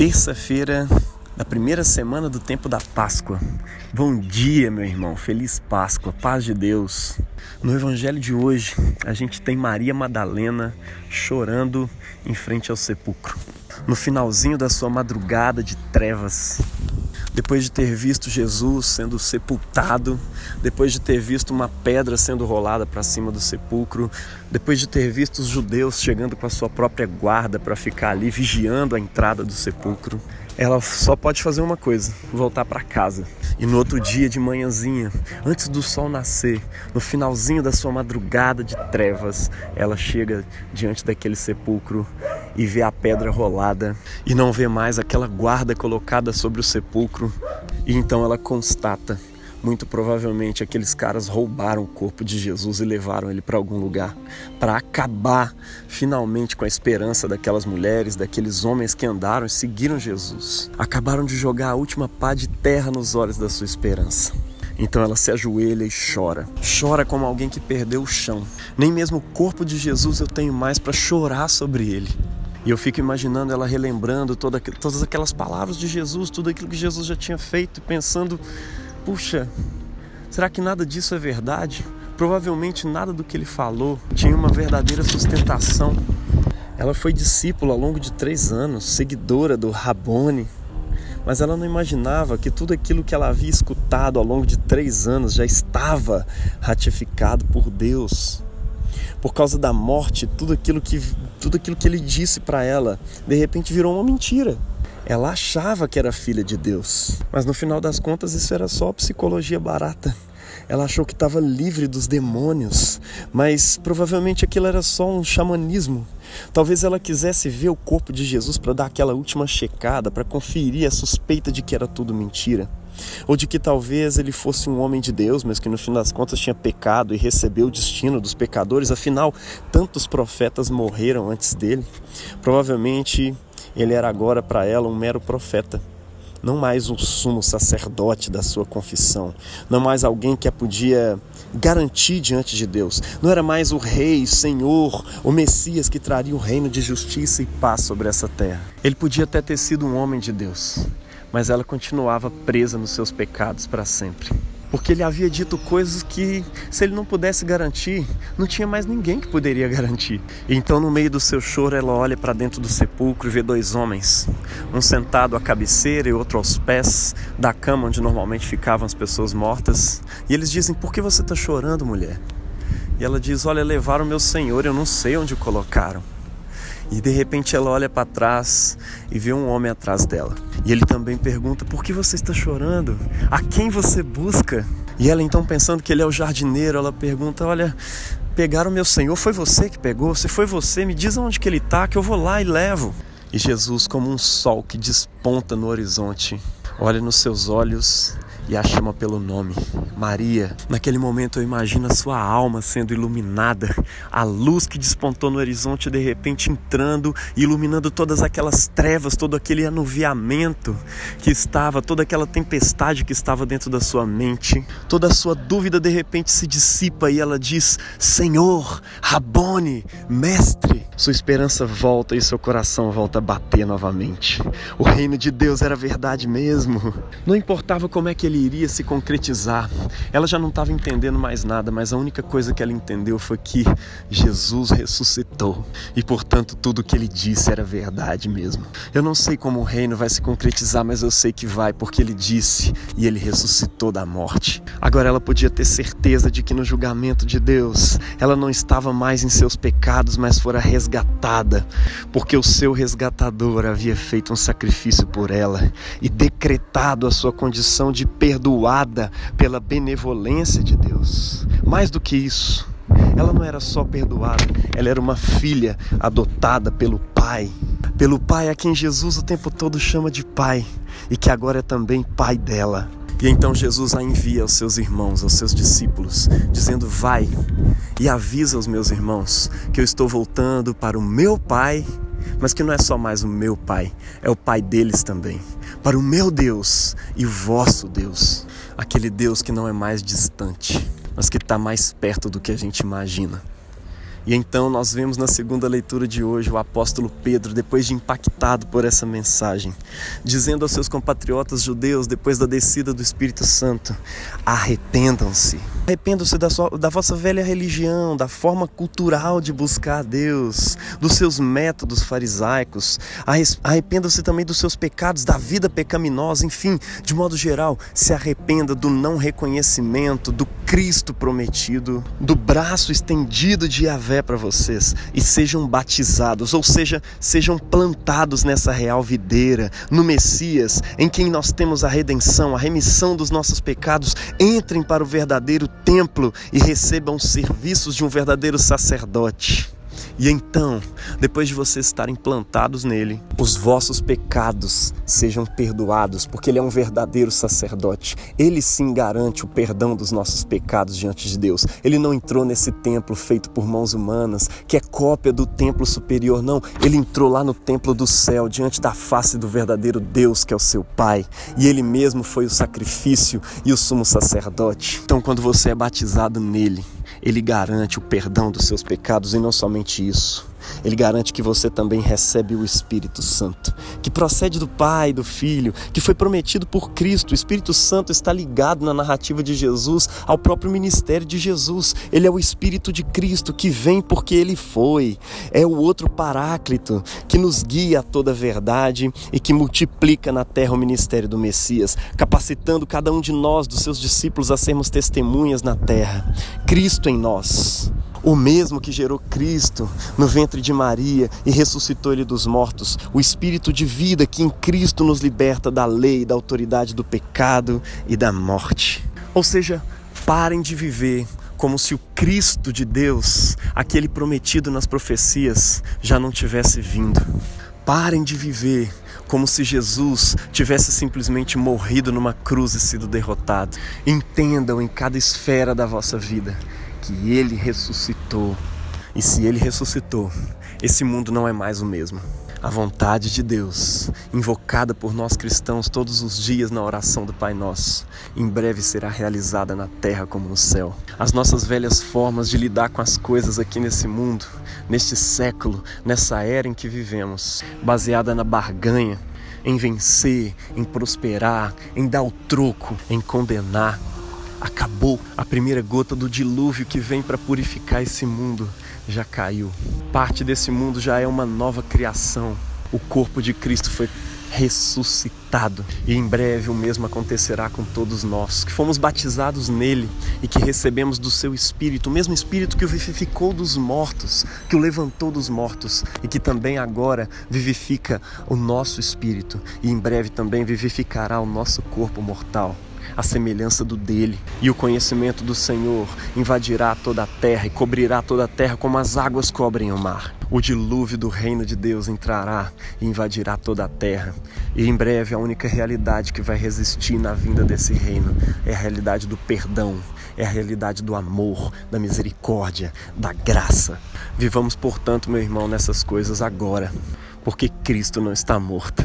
terça-feira da primeira semana do tempo da Páscoa. Bom dia, meu irmão. Feliz Páscoa, paz de Deus. No evangelho de hoje, a gente tem Maria Madalena chorando em frente ao sepulcro. No finalzinho da sua madrugada de trevas, depois de ter visto Jesus sendo sepultado, depois de ter visto uma pedra sendo rolada para cima do sepulcro, depois de ter visto os judeus chegando com a sua própria guarda para ficar ali vigiando a entrada do sepulcro, ela só pode fazer uma coisa: voltar para casa. E no outro dia de manhãzinha, antes do sol nascer, no finalzinho da sua madrugada de trevas, ela chega diante daquele sepulcro e vê a pedra rolada e não vê mais aquela guarda colocada sobre o sepulcro. E então ela constata muito provavelmente aqueles caras roubaram o corpo de Jesus e levaram ele para algum lugar para acabar finalmente com a esperança daquelas mulheres, daqueles homens que andaram e seguiram Jesus. Acabaram de jogar a última pá de terra nos olhos da sua esperança. Então ela se ajoelha e chora. Chora como alguém que perdeu o chão. Nem mesmo o corpo de Jesus eu tenho mais para chorar sobre ele. E eu fico imaginando ela relembrando toda, todas aquelas palavras de Jesus, tudo aquilo que Jesus já tinha feito, pensando puxa, será que nada disso é verdade? Provavelmente nada do que ele falou tinha uma verdadeira sustentação. Ela foi discípula ao longo de três anos, seguidora do Rabone, mas ela não imaginava que tudo aquilo que ela havia escutado ao longo de três anos já estava ratificado por Deus. Por causa da morte, tudo aquilo que, tudo aquilo que ele disse para ela, de repente virou uma mentira. Ela achava que era filha de Deus, mas no final das contas isso era só psicologia barata. Ela achou que estava livre dos demônios, mas provavelmente aquilo era só um xamanismo. Talvez ela quisesse ver o corpo de Jesus para dar aquela última checada, para conferir a suspeita de que era tudo mentira. Ou de que talvez ele fosse um homem de Deus, mas que no fim das contas tinha pecado e recebeu o destino dos pecadores, afinal, tantos profetas morreram antes dele. Provavelmente ele era agora para ela um mero profeta, não mais um sumo sacerdote da sua confissão, não mais alguém que a podia garantir diante de Deus, não era mais o rei, senhor, o Messias que traria o reino de justiça e paz sobre essa terra. Ele podia até ter sido um homem de Deus, mas ela continuava presa nos seus pecados para sempre porque ele havia dito coisas que, se ele não pudesse garantir, não tinha mais ninguém que poderia garantir. Então, no meio do seu choro, ela olha para dentro do sepulcro e vê dois homens, um sentado à cabeceira e outro aos pés da cama onde normalmente ficavam as pessoas mortas. E eles dizem: Por que você está chorando, mulher? E ela diz: Olha, levaram meu senhor, eu não sei onde o colocaram. E de repente ela olha para trás e vê um homem atrás dela. E ele também pergunta: Por que você está chorando? A quem você busca? E ela então, pensando que ele é o jardineiro, ela pergunta: Olha, pegaram meu senhor, foi você que pegou? Se foi você, me diz onde que ele está, que eu vou lá e levo. E Jesus, como um sol que desponta no horizonte, olha nos seus olhos e a chama pelo nome, Maria. Naquele momento eu imagino a sua alma sendo iluminada, a luz que despontou no horizonte de repente entrando iluminando todas aquelas trevas, todo aquele anuviamento que estava, toda aquela tempestade que estava dentro da sua mente. Toda a sua dúvida de repente se dissipa e ela diz: Senhor, Rabone, Mestre. Sua esperança volta e seu coração volta a bater novamente. O reino de Deus era verdade mesmo. Não importava como é que ele iria se concretizar. Ela já não estava entendendo mais nada, mas a única coisa que ela entendeu foi que Jesus ressuscitou e, portanto, tudo o que ele disse era verdade mesmo. Eu não sei como o reino vai se concretizar, mas eu sei que vai, porque ele disse e ele ressuscitou da morte. Agora ela podia ter certeza de que no julgamento de Deus ela não estava mais em seus pecados, mas fora resgatada, porque o seu resgatador havia feito um sacrifício por ela e decretado a sua condição de pecado perdoada pela benevolência de Deus. Mais do que isso, ela não era só perdoada, ela era uma filha adotada pelo Pai. Pelo Pai a quem Jesus o tempo todo chama de Pai e que agora é também Pai dela. E então Jesus a envia aos seus irmãos, aos seus discípulos, dizendo: Vai e avisa aos meus irmãos que eu estou voltando para o meu Pai mas que não é só mais o meu Pai, é o Pai deles também. Para o meu Deus e o vosso Deus, aquele Deus que não é mais distante, mas que está mais perto do que a gente imagina. E então nós vemos na segunda leitura de hoje o apóstolo Pedro, depois de impactado por essa mensagem, dizendo aos seus compatriotas judeus, depois da descida do Espírito Santo: arrependam-se. Arrependam-se da, da vossa velha religião, da forma cultural de buscar a Deus, dos seus métodos farisaicos. Arrependam-se também dos seus pecados, da vida pecaminosa, enfim, de modo geral, se arrependa do não reconhecimento do Cristo prometido, do braço estendido de Yahvé para vocês e sejam batizados, ou seja, sejam plantados nessa real videira, no Messias, em quem nós temos a redenção, a remissão dos nossos pecados. Entrem para o verdadeiro templo e recebam os serviços de um verdadeiro sacerdote. E então, depois de vocês estarem plantados nele, os vossos pecados sejam perdoados, porque ele é um verdadeiro sacerdote. Ele sim garante o perdão dos nossos pecados diante de Deus. Ele não entrou nesse templo feito por mãos humanas, que é cópia do templo superior, não. Ele entrou lá no templo do céu, diante da face do verdadeiro Deus, que é o seu Pai. E ele mesmo foi o sacrifício e o sumo sacerdote. Então, quando você é batizado nele, ele garante o perdão dos seus pecados e não somente isso. Ele garante que você também recebe o Espírito Santo, que procede do Pai, do Filho, que foi prometido por Cristo. O Espírito Santo está ligado na narrativa de Jesus ao próprio ministério de Jesus. Ele é o Espírito de Cristo que vem porque ele foi. É o outro Paráclito que nos guia a toda a verdade e que multiplica na terra o ministério do Messias, capacitando cada um de nós, dos seus discípulos, a sermos testemunhas na terra. Cristo em nós o mesmo que gerou Cristo no ventre de Maria e ressuscitou ele dos mortos, o Espírito de vida que em Cristo nos liberta da lei, da autoridade do pecado e da morte. Ou seja, parem de viver como se o Cristo de Deus, aquele prometido nas profecias, já não tivesse vindo. Parem de viver como se Jesus tivesse simplesmente morrido numa cruz e sido derrotado. Entendam em cada esfera da vossa vida que ele ressuscitou. E se ele ressuscitou, esse mundo não é mais o mesmo. A vontade de Deus, invocada por nós cristãos todos os dias na oração do Pai Nosso, em breve será realizada na terra como no céu. As nossas velhas formas de lidar com as coisas aqui nesse mundo, neste século, nessa era em que vivemos, baseada na barganha, em vencer, em prosperar, em dar o troco, em condenar, acabou. A primeira gota do dilúvio que vem para purificar esse mundo já caiu. Parte desse mundo já é uma nova criação. O corpo de Cristo foi ressuscitado. E em breve o mesmo acontecerá com todos nós, que fomos batizados nele e que recebemos do seu espírito, o mesmo espírito que o vivificou dos mortos, que o levantou dos mortos e que também agora vivifica o nosso espírito e em breve também vivificará o nosso corpo mortal a semelhança do dele. E o conhecimento do Senhor invadirá toda a terra e cobrirá toda a terra como as águas cobrem o mar. O dilúvio do reino de Deus entrará e invadirá toda a terra. E em breve a única realidade que vai resistir na vinda desse reino é a realidade do perdão, é a realidade do amor, da misericórdia, da graça. Vivamos, portanto, meu irmão, nessas coisas agora, porque Cristo não está morto,